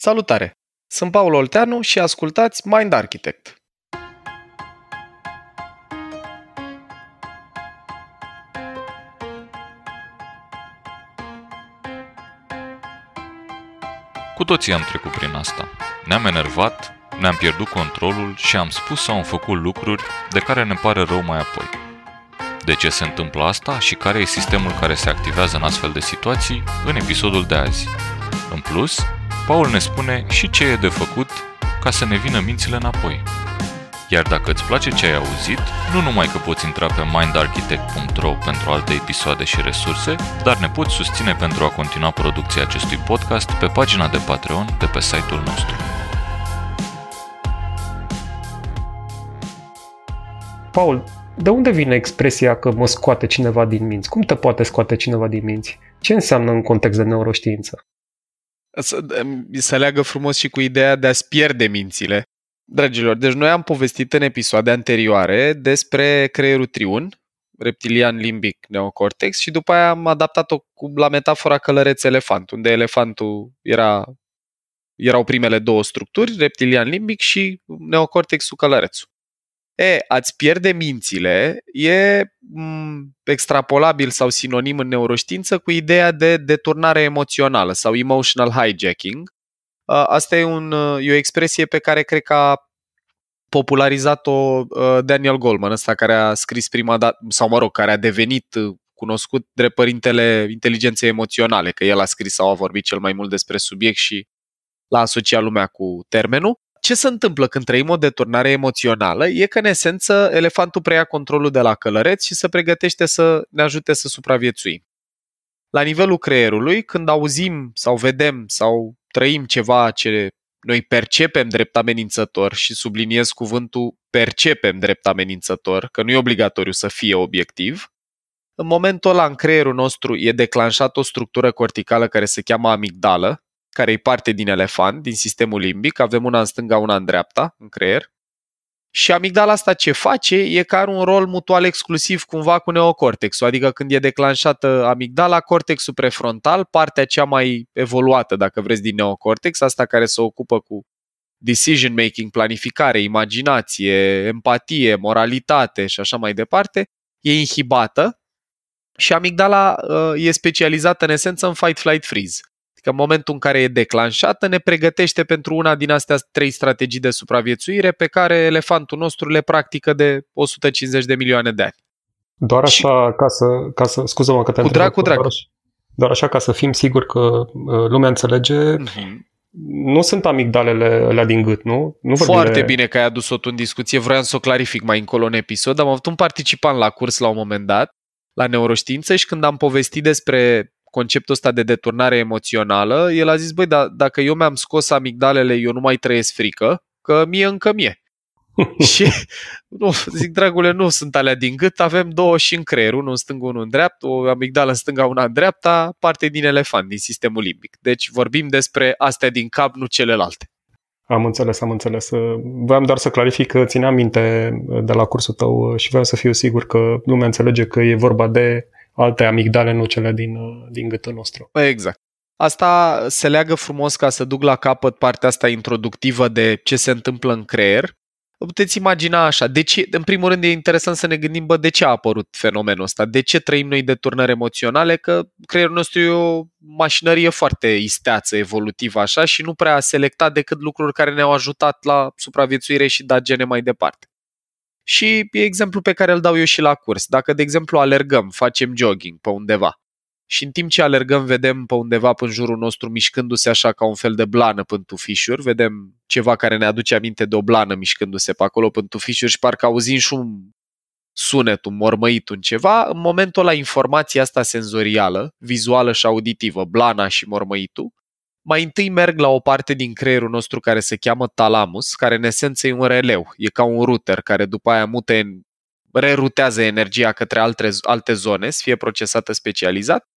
Salutare! Sunt Paul Olteanu și ascultați Mind Architect. Cu toții am trecut prin asta. Ne-am enervat, ne-am pierdut controlul și am spus sau am făcut lucruri de care ne pare rău mai apoi. De ce se întâmplă asta și care e sistemul care se activează în astfel de situații în episodul de azi. În plus, Paul ne spune și ce e de făcut ca să ne vină mințile înapoi. Iar dacă îți place ce ai auzit, nu numai că poți intra pe mindarchitect.ro pentru alte episoade și resurse, dar ne poți susține pentru a continua producția acestui podcast pe pagina de Patreon de pe site-ul nostru. Paul, de unde vine expresia că mă scoate cineva din minți? Cum te poate scoate cineva din minți? Ce înseamnă în context de neuroștiință? Să, să leagă frumos și cu ideea de a-ți pierde mințile. Dragilor, deci noi am povestit în episoade anterioare despre creierul triun, reptilian limbic neocortex și după aia am adaptat-o la metafora călăreț-elefant, unde elefantul era, erau primele două structuri, reptilian limbic și neocortexul călărețul. E, ați pierde mințile e m- extrapolabil sau sinonim în neuroștiință cu ideea de deturnare emoțională sau emotional hijacking. Asta e, un, e o expresie pe care cred că a popularizat-o Daniel Goleman, ăsta care a scris prima dată, sau mă rog, care a devenit cunoscut drept părintele inteligenței emoționale, că el a scris sau a vorbit cel mai mult despre subiect și l-a asociat lumea cu termenul ce se întâmplă când trăim o deturnare emoțională e că, în esență, elefantul preia controlul de la călăreț și se pregătește să ne ajute să supraviețuim. La nivelul creierului, când auzim sau vedem sau trăim ceva ce noi percepem drept amenințător și subliniez cuvântul percepem drept amenințător, că nu e obligatoriu să fie obiectiv, în momentul ăla în creierul nostru e declanșat o structură corticală care se cheamă amigdală, care e parte din elefant, din sistemul limbic, avem una în stânga, una în dreapta, în creier. Și amigdala asta ce face e că are un rol mutual exclusiv cumva cu neocortexul, adică când e declanșată amigdala, cortexul prefrontal, partea cea mai evoluată, dacă vreți, din neocortex, asta care se ocupă cu decision making, planificare, imaginație, empatie, moralitate și așa mai departe, e inhibată și amigdala uh, e specializată în esență în fight, flight, freeze că în momentul în care e declanșată ne pregătește pentru una din astea trei strategii de supraviețuire pe care elefantul nostru le practică de 150 de milioane de ani. Doar așa și... ca să, ca să scuză-mă că te Cu drag, cu drag. Doar, doar așa ca să fim siguri că uh, lumea înțelege, mm-hmm. nu sunt amigdalele alea din gât, nu? nu Foarte de... bine că ai adus-o tu în discuție, vroiam să o clarific mai încolo în episod. Am avut un participant la curs la un moment dat, la neuroștiință și când am povestit despre conceptul ăsta de deturnare emoțională, el a zis, băi, da, dacă eu mi-am scos amigdalele, eu nu mai trăiesc frică, că mie încă mie. și nu, zic, dragule, nu sunt alea din gât, avem două și în creier, unul în stânga, unul în dreapta, o amigdală în stânga, una în dreapta, parte din elefant, din sistemul limbic. Deci vorbim despre astea din cap, nu celelalte. Am înțeles, am înțeles. Vreau doar să clarific că țineam minte de la cursul tău și vreau să fiu sigur că lumea înțelege că e vorba de alte amigdale, nu cele din, uh, din gâtul nostru. Exact. Asta se leagă frumos ca să duc la capăt partea asta introductivă de ce se întâmplă în creier. Puteți imagina așa, de ce, în primul rând e interesant să ne gândim, bă, de ce a apărut fenomenul ăsta? De ce trăim noi de turnări emoționale? Că creierul nostru e o mașinărie foarte isteață, evolutivă așa și nu prea a selectat decât lucruri care ne-au ajutat la supraviețuire și da gene mai departe. Și e exemplu pe care îl dau eu și la curs. Dacă, de exemplu, alergăm, facem jogging pe undeva și în timp ce alergăm vedem pe undeva în jurul nostru mișcându-se așa ca un fel de blană pe tufișuri, vedem ceva care ne aduce aminte de o blană mișcându-se pe acolo pe tufișuri și parcă auzim și un sunet, un mormăit, un ceva, în momentul la informația asta senzorială, vizuală și auditivă, blana și mormăitul, mai întâi merg la o parte din creierul nostru care se cheamă talamus, care în esență e un releu, e ca un router care după aia mute, rerutează energia către alte, alte zone, să fie procesată specializat.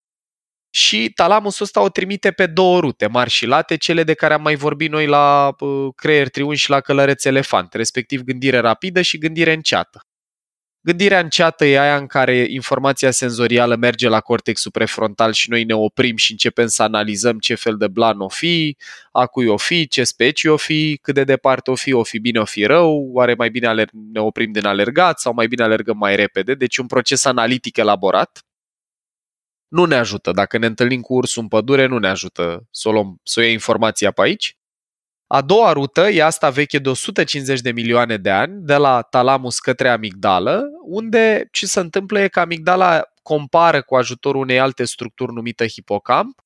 Și talamusul ăsta o trimite pe două rute, mari și late, cele de care am mai vorbit noi la uh, creier triun și la călăreț elefant, respectiv gândire rapidă și gândire înceată. Gândirea înceată e aia în care informația senzorială merge la cortexul prefrontal și noi ne oprim și începem să analizăm ce fel de blan o fi, a cui o fi, ce specii o fi, cât de departe o fi, o fi bine, o fi rău, oare mai bine aler- ne oprim din alergat sau mai bine alergăm mai repede. Deci un proces analitic elaborat nu ne ajută. Dacă ne întâlnim cu ursul în pădure, nu ne ajută să o, luăm, să o iei informația pe aici. A doua rută e asta veche de 150 de milioane de ani, de la talamus către amigdală, unde ce se întâmplă e că amigdala compară cu ajutorul unei alte structuri numită hipocamp,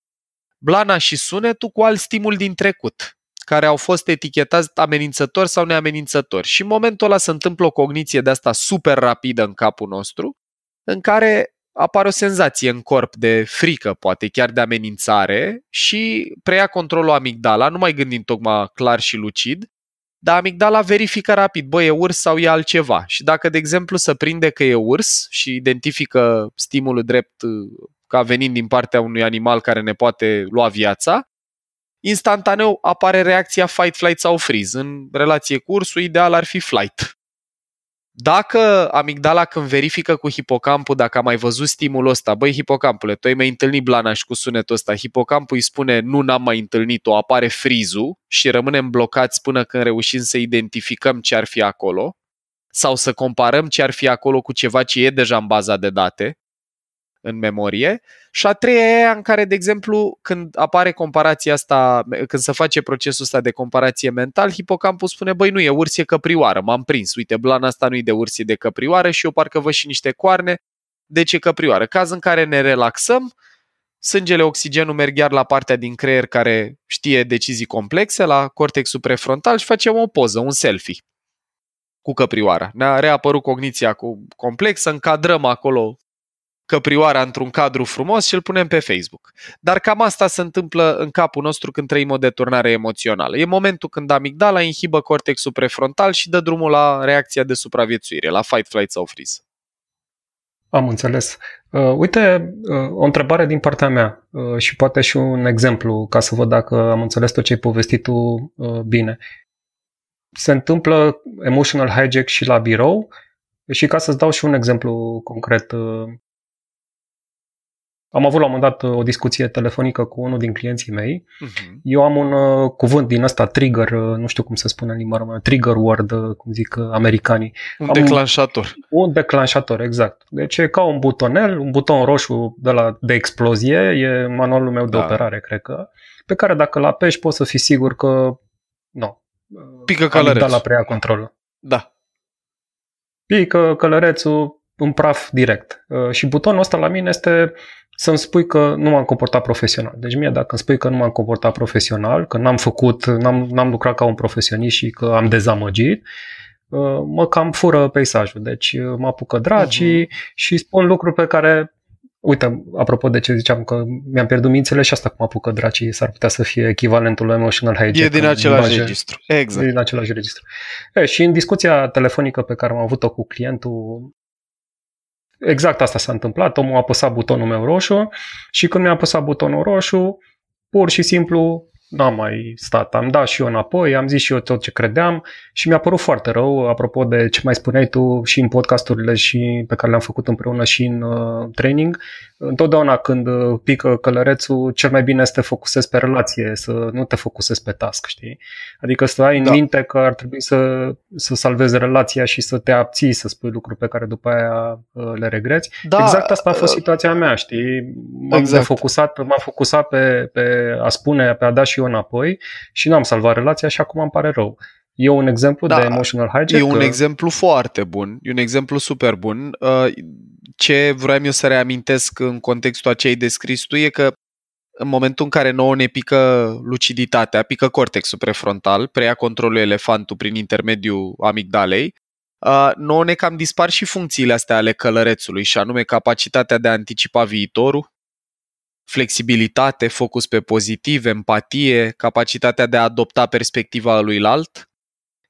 blana și sunetul cu alt stimul din trecut, care au fost etichetați amenințători sau neamenințători. Și în momentul ăla se întâmplă o cogniție de asta super rapidă în capul nostru, în care apare o senzație în corp de frică, poate chiar de amenințare și preia controlul amigdala, nu mai gândind tocmai clar și lucid, dar amigdala verifică rapid, bă, e urs sau e altceva. Și dacă, de exemplu, se prinde că e urs și identifică stimulul drept ca venind din partea unui animal care ne poate lua viața, instantaneu apare reacția fight, flight sau freeze. În relație cu ursul, ideal ar fi flight. Dacă amigdala când verifică cu hipocampul dacă a mai văzut stimulul ăsta, băi hipocampule, tu ai mai întâlnit blana și cu sunetul ăsta, hipocampul îi spune nu n-am mai întâlnit-o, apare frizul și rămânem blocați până când reușim să identificăm ce ar fi acolo sau să comparăm ce ar fi acolo cu ceva ce e deja în baza de date în memorie. Și a treia e aia în care, de exemplu, când apare comparația asta, când se face procesul ăsta de comparație mental, hipocampul spune, băi, nu e urs, e căprioară, m-am prins, uite, blana asta nu e de urs, e de căprioară și eu parcă văd și niște coarne, deci e căprioară. Caz în care ne relaxăm, sângele, oxigenul merg iar la partea din creier care știe decizii complexe, la cortexul prefrontal și facem o poză, un selfie cu căprioara. Ne-a reapărut cogniția cu complexă, încadrăm acolo căprioara într-un cadru frumos și îl punem pe Facebook. Dar cam asta se întâmplă în capul nostru când trăim o deturnare emoțională. E momentul când amigdala inhibă cortexul prefrontal și dă drumul la reacția de supraviețuire, la fight, flight sau freeze. Am înțeles. Uh, uite, uh, o întrebare din partea mea uh, și poate și un exemplu ca să văd dacă am înțeles tot ce ai povestit tu uh, bine. Se întâmplă emotional hijack și la birou și ca să-ți dau și un exemplu concret, uh, am avut la un moment dat o discuție telefonică cu unul din clienții mei. Uh-huh. Eu am un uh, cuvânt din ăsta, trigger, uh, nu știu cum se spune în limba română, trigger word, uh, cum zic uh, americanii. Un am declanșator. Un, un declanșator, exact. Deci e ca un butonel, un buton roșu de, la, de explozie, e manualul meu de da. operare, cred că, pe care dacă l apeși poți să fii sigur că, nu, Pică călărețul. la preia controlul. Da. Pică călărețul în praf direct. Uh, și butonul ăsta la mine este să-mi spui că nu m-am comportat profesional. Deci mie dacă îmi spui că nu m-am comportat profesional, că n-am făcut, n-am, n-am lucrat ca un profesionist și că am dezamăgit, uh, mă cam fură peisajul. Deci uh, mă apucă dracii uh-huh. și spun lucruri pe care Uite, apropo de ce ziceam că mi-am pierdut mințele și asta cum apucă dracii s-ar putea să fie echivalentul emotional hijack. E din același imagine, registru. Exact. Din același registru. E, și în discuția telefonică pe care am avut-o cu clientul, Exact asta s-a întâmplat, omul a apăsat butonul meu roșu și când mi-a apăsat butonul roșu, pur și simplu n-am mai stat. Am dat și eu înapoi, am zis și eu tot ce credeam și mi-a părut foarte rău, apropo de ce mai spuneai tu și în podcasturile și pe care le-am făcut împreună și în uh, training. Întotdeauna când uh, pică călărețul, cel mai bine este să te focusezi pe relație, să nu te focusezi pe task, știi? Adică să ai în da. minte că ar trebui să, să salvezi relația și să te abții să spui lucruri pe care după aia uh, le regreți. Da, exact asta a fost uh, situația mea, știi? M-am exact. focusat, m-am focusat pe, pe a spune, pe a da și eu înapoi și n-am salvat relația și acum îmi pare rău. E un exemplu da, de emotional hijack? E un că... exemplu foarte bun, e un exemplu super bun. Uh, ce vreau eu să reamintesc în contextul a ce ai descris tu e că în momentul în care nouă ne pică luciditatea, pică cortexul prefrontal, preia controlul elefantul prin intermediul amigdalei, uh, nouă ne cam dispar și funcțiile astea ale călărețului, și anume capacitatea de a anticipa viitorul, flexibilitate, focus pe pozitiv, empatie, capacitatea de a adopta perspectiva lui alt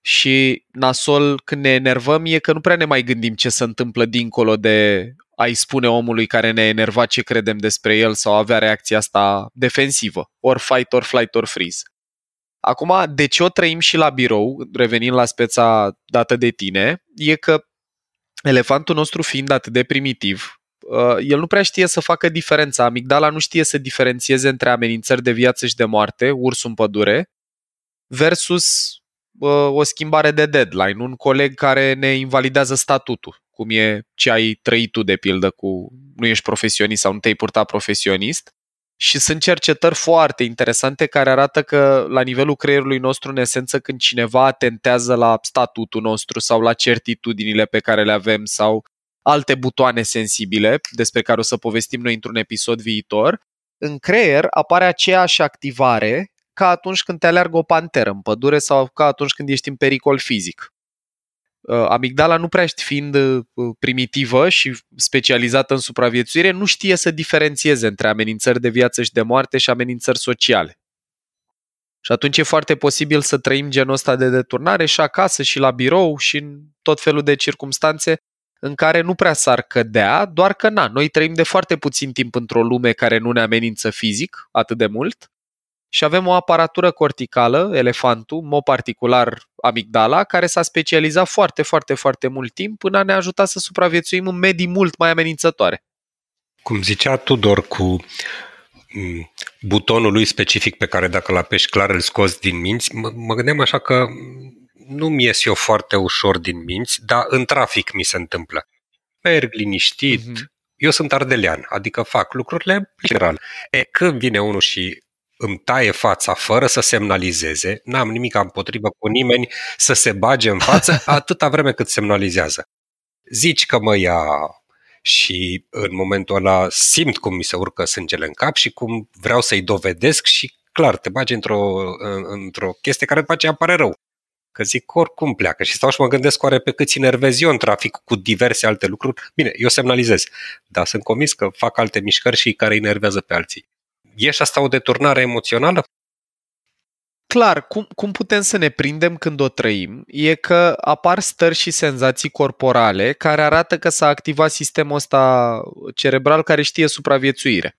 și nasol când ne enervăm e că nu prea ne mai gândim ce se întâmplă dincolo de a-i spune omului care ne-a enervat ce credem despre el sau avea reacția asta defensivă, ori fight, ori flight, ori freeze. Acum, de ce o trăim și la birou, revenind la speța dată de tine, e că elefantul nostru fiind atât de primitiv, uh, el nu prea știe să facă diferența. Amigdala nu știe să diferențieze între amenințări de viață și de moarte, ursul în pădure, versus uh, o schimbare de deadline, un coleg care ne invalidează statutul, cum e ce ai trăit tu de pildă cu nu ești profesionist sau nu te-ai purtat profesionist. Și sunt cercetări foarte interesante care arată că la nivelul creierului nostru, în esență, când cineva atentează la statutul nostru sau la certitudinile pe care le avem sau alte butoane sensibile, despre care o să povestim noi într-un episod viitor, în creier apare aceeași activare ca atunci când te aleargă o panteră în pădure sau ca atunci când ești în pericol fizic. Uh, amigdala nu prea fiind uh, primitivă și specializată în supraviețuire, nu știe să diferențieze între amenințări de viață și de moarte și amenințări sociale. Și atunci e foarte posibil să trăim genul ăsta de deturnare și acasă și la birou și în tot felul de circumstanțe în care nu prea s-ar cădea, doar că na, noi trăim de foarte puțin timp într-o lume care nu ne amenință fizic atât de mult și avem o aparatură corticală, elefantul, în mod particular amigdala, care s-a specializat foarte, foarte, foarte mult timp până a ne ajuta să supraviețuim în medii mult mai amenințătoare. Cum zicea Tudor cu butonul lui specific pe care dacă l apeși clar îl scoți din minți, mă, mă gândeam așa că nu mi ies eu foarte ușor din minți, dar în trafic mi se întâmplă. Merg liniștit, mm-hmm. eu sunt ardelean, adică fac lucrurile general. E, când vine unul și îmi taie fața fără să semnalizeze, n-am nimic împotrivă cu nimeni să se bage în față atâta vreme cât semnalizează. Zici că mă ia și în momentul ăla simt cum mi se urcă sângele în cap și cum vreau să-i dovedesc și clar, te bagi într-o, într-o chestie care după aceea apare rău. Că zic, oricum pleacă și stau și mă gândesc oare pe cât enervez eu în trafic cu diverse alte lucruri. Bine, eu semnalizez, dar sunt convins că fac alte mișcări și care enervează pe alții. E și asta o deturnare emoțională? Clar, cum, cum putem să ne prindem când o trăim e că apar stări și senzații corporale care arată că s-a activat sistemul ăsta cerebral care știe supraviețuire.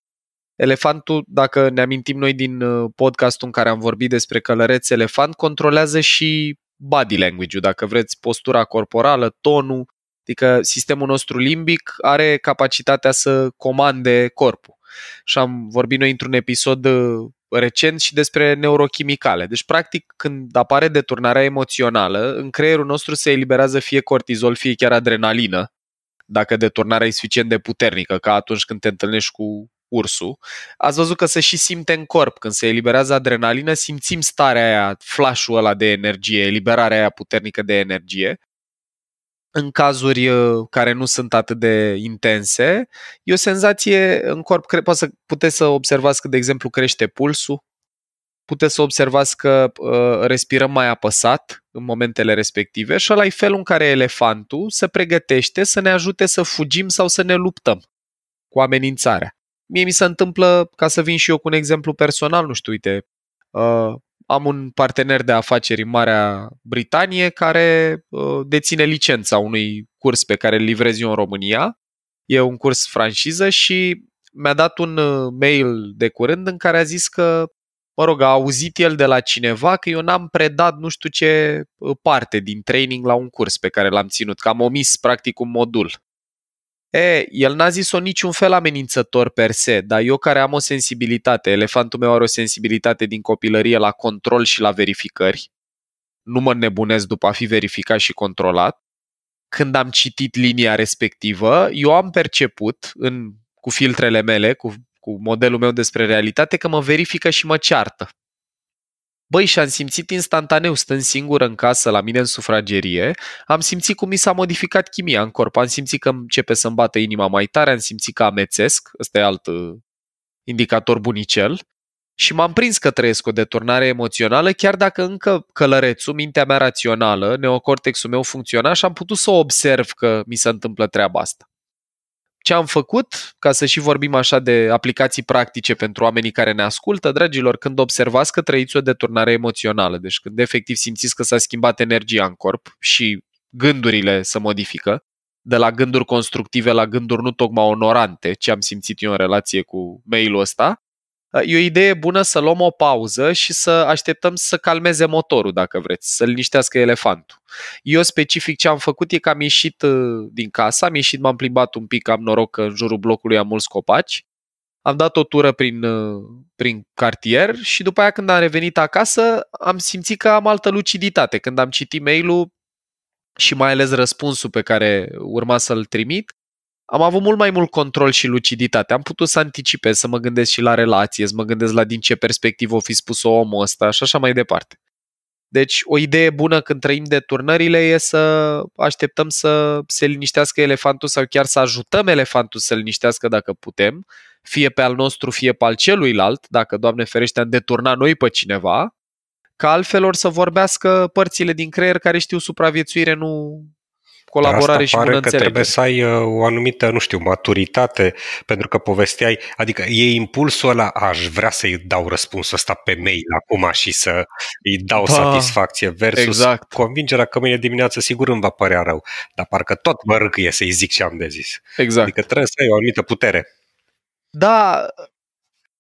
Elefantul, dacă ne amintim noi din uh, podcastul în care am vorbit despre călăreț elefant, controlează și body language-ul, dacă vreți, postura corporală, tonul, adică sistemul nostru limbic are capacitatea să comande corpul și am vorbit noi într-un episod uh, recent și despre neurochimicale. Deci, practic, când apare deturnarea emoțională, în creierul nostru se eliberează fie cortizol, fie chiar adrenalină, dacă deturnarea e suficient de puternică, ca atunci când te întâlnești cu ursul. Ați văzut că se și simte în corp. Când se eliberează adrenalină, simțim starea aia, flash-ul ăla de energie, eliberarea aia puternică de energie în cazuri uh, care nu sunt atât de intense, e o senzație în corp, poate să, puteți să observați că, de exemplu, crește pulsul, puteți să observați că uh, respirăm mai apăsat în momentele respective și ăla e felul în care elefantul se pregătește să ne ajute să fugim sau să ne luptăm cu amenințarea. Mie mi se întâmplă, ca să vin și eu cu un exemplu personal, nu știu, uite, uh, am un partener de afaceri în Marea Britanie care uh, deține licența unui curs pe care îl livrez eu în România. E un curs franciză și mi-a dat un uh, mail de curând în care a zis că, mă rog, a auzit el de la cineva că eu n-am predat nu știu ce uh, parte din training la un curs pe care l-am ținut, că am omis practic un modul. E, el n-a zis-o niciun fel amenințător per se, dar eu care am o sensibilitate, elefantul meu are o sensibilitate din copilărie la control și la verificări, nu mă nebunesc după a fi verificat și controlat, când am citit linia respectivă, eu am perceput în, cu filtrele mele, cu, cu modelul meu despre realitate, că mă verifică și mă ceartă. Băi, și am simțit instantaneu, stând singur în casă la mine în sufragerie, am simțit cum mi s-a modificat chimia în corp, am simțit că începe să-mi bată inima mai tare, am simțit că amețesc, ăsta e alt uh, indicator bunicel, și m-am prins că trăiesc o deturnare emoțională, chiar dacă încă călărețul, mintea mea rațională, neocortexul meu funcționa și am putut să observ că mi se întâmplă treaba asta ce am făcut, ca să și vorbim așa de aplicații practice pentru oamenii care ne ascultă, dragilor, când observați că trăiți o deturnare emoțională, deci când efectiv simțiți că s-a schimbat energia în corp și gândurile se modifică, de la gânduri constructive la gânduri nu tocmai onorante, ce am simțit eu în relație cu mailul ăsta, E o idee bună să luăm o pauză și să așteptăm să calmeze motorul, dacă vreți, să liniștească elefantul. Eu specific ce am făcut e că am ieșit uh, din casă, am ieșit, m-am plimbat un pic, am noroc că în jurul blocului am mulți copaci, am dat o tură prin, uh, prin cartier și după aia când am revenit acasă am simțit că am altă luciditate. Când am citit mail-ul și mai ales răspunsul pe care urma să-l trimit, am avut mult mai mult control și luciditate. Am putut să anticipez, să mă gândesc și la relație, să mă gândesc la din ce perspectivă o fi spus omul ăsta și așa mai departe. Deci, o idee bună când trăim de turnările e să așteptăm să se liniștească elefantul sau chiar să ajutăm elefantul să liniștească dacă putem, fie pe al nostru, fie pe al celuilalt, dacă, Doamne ferește, am deturna noi pe cineva, ca altfel or să vorbească părțile din creier care știu supraviețuire, nu colaborare și bună că trebuie să ai uh, o anumită, nu știu, maturitate, pentru că povesteai, adică e impulsul ăla, aș vrea să-i dau răspunsul ăsta pe mail acum și să îi dau da, satisfacție versus exact. convingerea că mâine dimineață sigur îmi va părea rău, dar parcă tot mă râcâie să-i zic ce am de zis. Exact. Adică trebuie să ai o anumită putere. Da,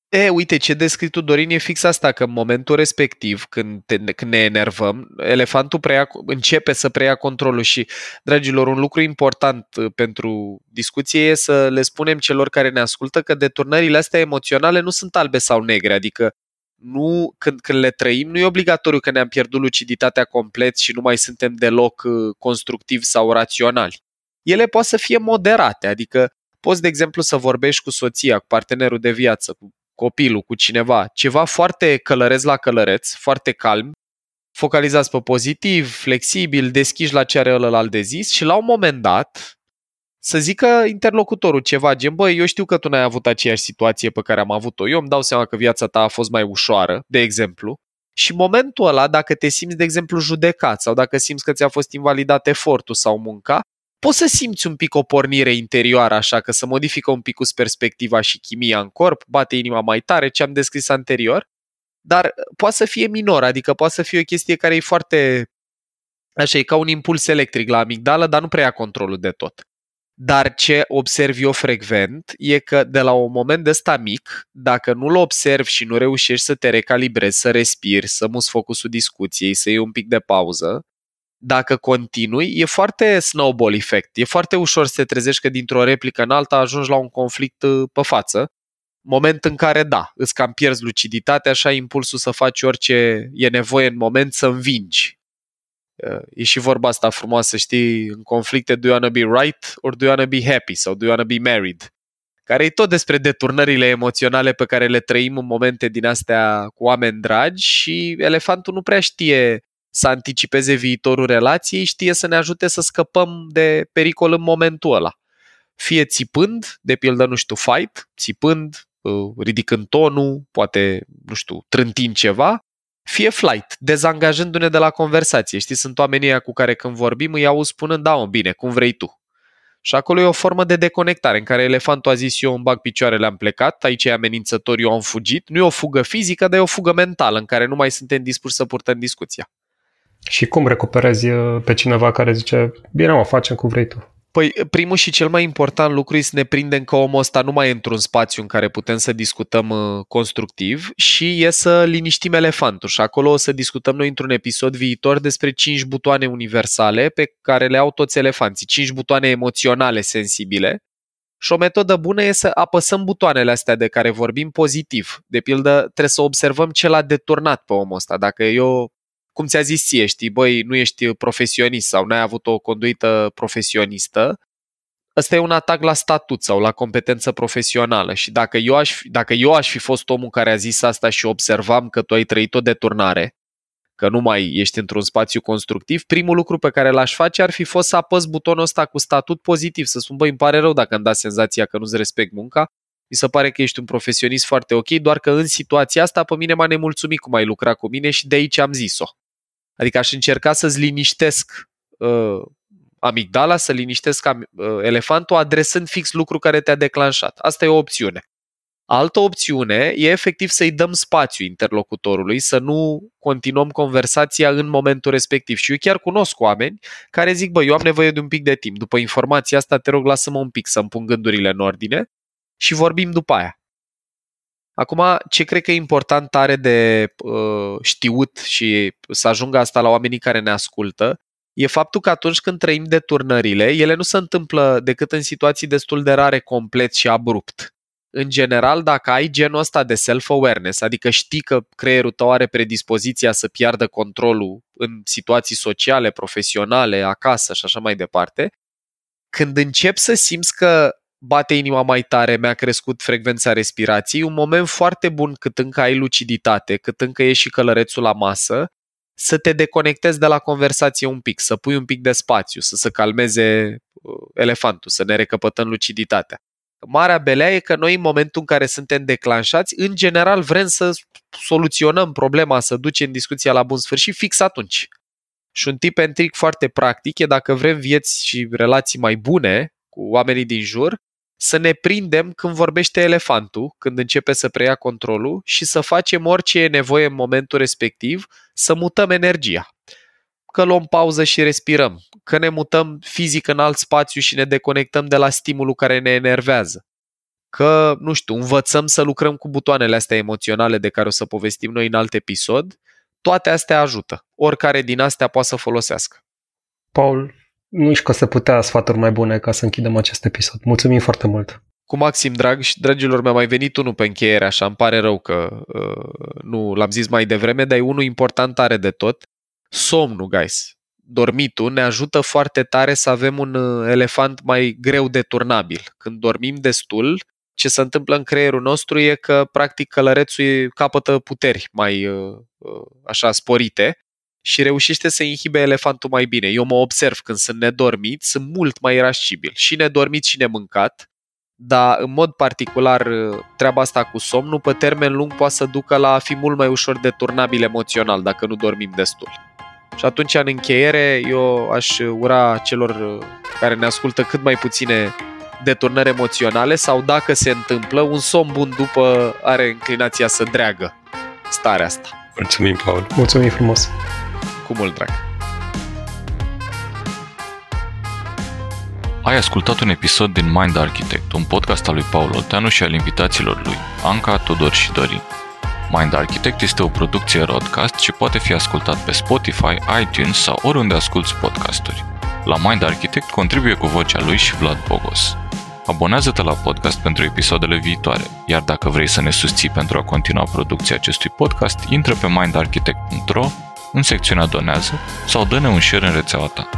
E, uite, ce descris tu, Dorin, e fix asta, că în momentul respectiv, când, te, când ne enervăm, elefantul preia, începe să preia controlul și, dragilor, un lucru important uh, pentru discuție e să le spunem celor care ne ascultă că deturnările astea emoționale nu sunt albe sau negre, adică nu, când, când le trăim, nu e obligatoriu că ne-am pierdut luciditatea complet și nu mai suntem deloc uh, constructivi sau raționali. Ele pot să fie moderate, adică poți, de exemplu, să vorbești cu soția, cu partenerul de viață, cu copilul, cu cineva, ceva foarte călăreț la călăreț, foarte calm, focalizați pe pozitiv, flexibil, deschiși la ce are ălălalt de zis și la un moment dat să zică interlocutorul ceva gen, băi, eu știu că tu n-ai avut aceeași situație pe care am avut-o, eu îmi dau seama că viața ta a fost mai ușoară, de exemplu, și momentul ăla, dacă te simți, de exemplu, judecat sau dacă simți că ți-a fost invalidat efortul sau munca, poți să simți un pic o pornire interioară așa, că să modifică un pic cu perspectiva și chimia în corp, bate inima mai tare, ce am descris anterior, dar poate să fie minor, adică poate să fie o chestie care e foarte, așa, e ca un impuls electric la amigdală, dar nu prea ia controlul de tot. Dar ce observ eu frecvent e că de la un moment de ăsta mic, dacă nu-l observi și nu reușești să te recalibrezi, să respiri, să muți focusul discuției, să iei un pic de pauză, dacă continui, e foarte snowball effect. E foarte ușor să te trezești că dintr-o replică în alta ajungi la un conflict uh, pe față. Moment în care, da, îți cam pierzi luciditatea, așa impulsul să faci orice e nevoie în moment să învingi. Uh, e și vorba asta frumoasă, știi, în conflicte, do you wanna be right or do you wanna be happy sau do you wanna be married? Care e tot despre deturnările emoționale pe care le trăim în momente din astea cu oameni dragi și elefantul nu prea știe să anticipeze viitorul relației, știe să ne ajute să scăpăm de pericol în momentul ăla. Fie țipând, de pildă, nu știu, fight, țipând, uh, ridicând tonul, poate, nu știu, trântind ceva, fie flight, dezangajându-ne de la conversație. Știi, sunt oamenii cu care când vorbim îi auzi spunând, da, mă, bine, cum vrei tu. Și acolo e o formă de deconectare în care elefantul a zis eu îmi bag picioarele, am plecat, aici e amenințător, eu am fugit. Nu e o fugă fizică, dar e o fugă mentală în care nu mai suntem dispuși să purtăm discuția. Și cum recuperezi uh, pe cineva care zice, bine mă, facem cum vrei tu? Păi primul și cel mai important lucru e să ne prindem că omul ăsta nu mai e într-un spațiu în care putem să discutăm uh, constructiv și e să liniștim elefantul. Și acolo o să discutăm noi într-un episod viitor despre cinci butoane universale pe care le au toți elefanții, cinci butoane emoționale sensibile. Și o metodă bună e să apăsăm butoanele astea de care vorbim pozitiv. De pildă, trebuie să observăm ce l-a deturnat pe omul ăsta. Dacă eu cum ți-a zis ție, știi, băi, nu ești profesionist sau n-ai avut o conduită profesionistă, ăsta e un atac la statut sau la competență profesională și dacă eu, aș fi, dacă eu aș fi fost omul care a zis asta și observam că tu ai trăit o deturnare, că nu mai ești într-un spațiu constructiv, primul lucru pe care l-aș face ar fi fost să apăs butonul ăsta cu statut pozitiv, să spun, băi, îmi pare rău dacă îmi da senzația că nu-ți respect munca, mi se pare că ești un profesionist foarte ok, doar că în situația asta pe mine m-a nemulțumit cum ai lucrat cu mine și de aici am zis-o. Adică aș încerca să-ți liniștesc uh, amigdala, să liniștesc uh, elefantul adresând fix lucru care te-a declanșat. Asta e o opțiune. Altă opțiune e efectiv să-i dăm spațiu interlocutorului, să nu continuăm conversația în momentul respectiv. Și eu chiar cunosc oameni care zic, bă, eu am nevoie de un pic de timp. După informația asta, te rog, lasă-mă un pic să-mi pun gândurile în ordine și vorbim după aia. Acum, ce cred că e important tare de uh, știut și să ajungă asta la oamenii care ne ascultă, e faptul că atunci când trăim deturnările, ele nu se întâmplă decât în situații destul de rare, complet și abrupt. În general, dacă ai genul ăsta de self-awareness, adică știi că creierul tău are predispoziția să piardă controlul în situații sociale, profesionale, acasă și așa mai departe, când începi să simți că bate inima mai tare, mi-a crescut frecvența respirației, un moment foarte bun cât încă ai luciditate, cât încă e și călărețul la masă, să te deconectezi de la conversație un pic, să pui un pic de spațiu, să se calmeze uh, elefantul, să ne recăpătăm luciditatea. Marea belea e că noi în momentul în care suntem declanșați, în general vrem să soluționăm problema, să ducem discuția la bun sfârșit fix atunci. Și un tip and trick foarte practic e dacă vrem vieți și relații mai bune cu oamenii din jur, să ne prindem când vorbește elefantul, când începe să preia controlul și să facem orice e nevoie în momentul respectiv, să mutăm energia. Că luăm pauză și respirăm, că ne mutăm fizic în alt spațiu și ne deconectăm de la stimulul care ne enervează. Că, nu știu, învățăm să lucrăm cu butoanele astea emoționale de care o să povestim noi în alt episod, toate astea ajută. Oricare din astea poate să folosească. Paul, nu știu că să putea sfaturi mai bune ca să închidem acest episod. Mulțumim foarte mult! Cu maxim drag și dragilor, mi-a mai venit unul pe încheiere, așa îmi pare rău că uh, nu l-am zis mai devreme, dar e unul important are de tot. Somnul, guys. Dormitul ne ajută foarte tare să avem un uh, elefant mai greu de turnabil. Când dormim destul, ce se întâmplă în creierul nostru e că, practic, călărețul capătă puteri mai uh, uh, așa sporite și reușește să inhibe elefantul mai bine. Eu mă observ când sunt nedormit, sunt mult mai irascibil. Și nedormit și nemâncat, dar în mod particular treaba asta cu somnul pe termen lung poate să ducă la a fi mult mai ușor de turnabil emoțional dacă nu dormim destul. Și atunci, în încheiere, eu aș ura celor care ne ascultă cât mai puține deturnări emoționale sau, dacă se întâmplă, un somn bun după are înclinația să dreagă starea asta. Mulțumim, Paul! Mulțumim frumos! Cu mult drag! Ai ascultat un episod din Mind Architect, un podcast al lui Paul Olteanu și al invitaților lui, Anca, Tudor și Dorin. Mind Architect este o producție broadcast și poate fi ascultat pe Spotify, iTunes sau oriunde asculti podcasturi. La Mind Architect contribuie cu vocea lui și Vlad Bogos. Abonează-te la podcast pentru episoadele viitoare, iar dacă vrei să ne susții pentru a continua producția acestui podcast, intră pe mindarchitect.ro în secțiunea Donează sau dă-ne un share în rețeaua ta.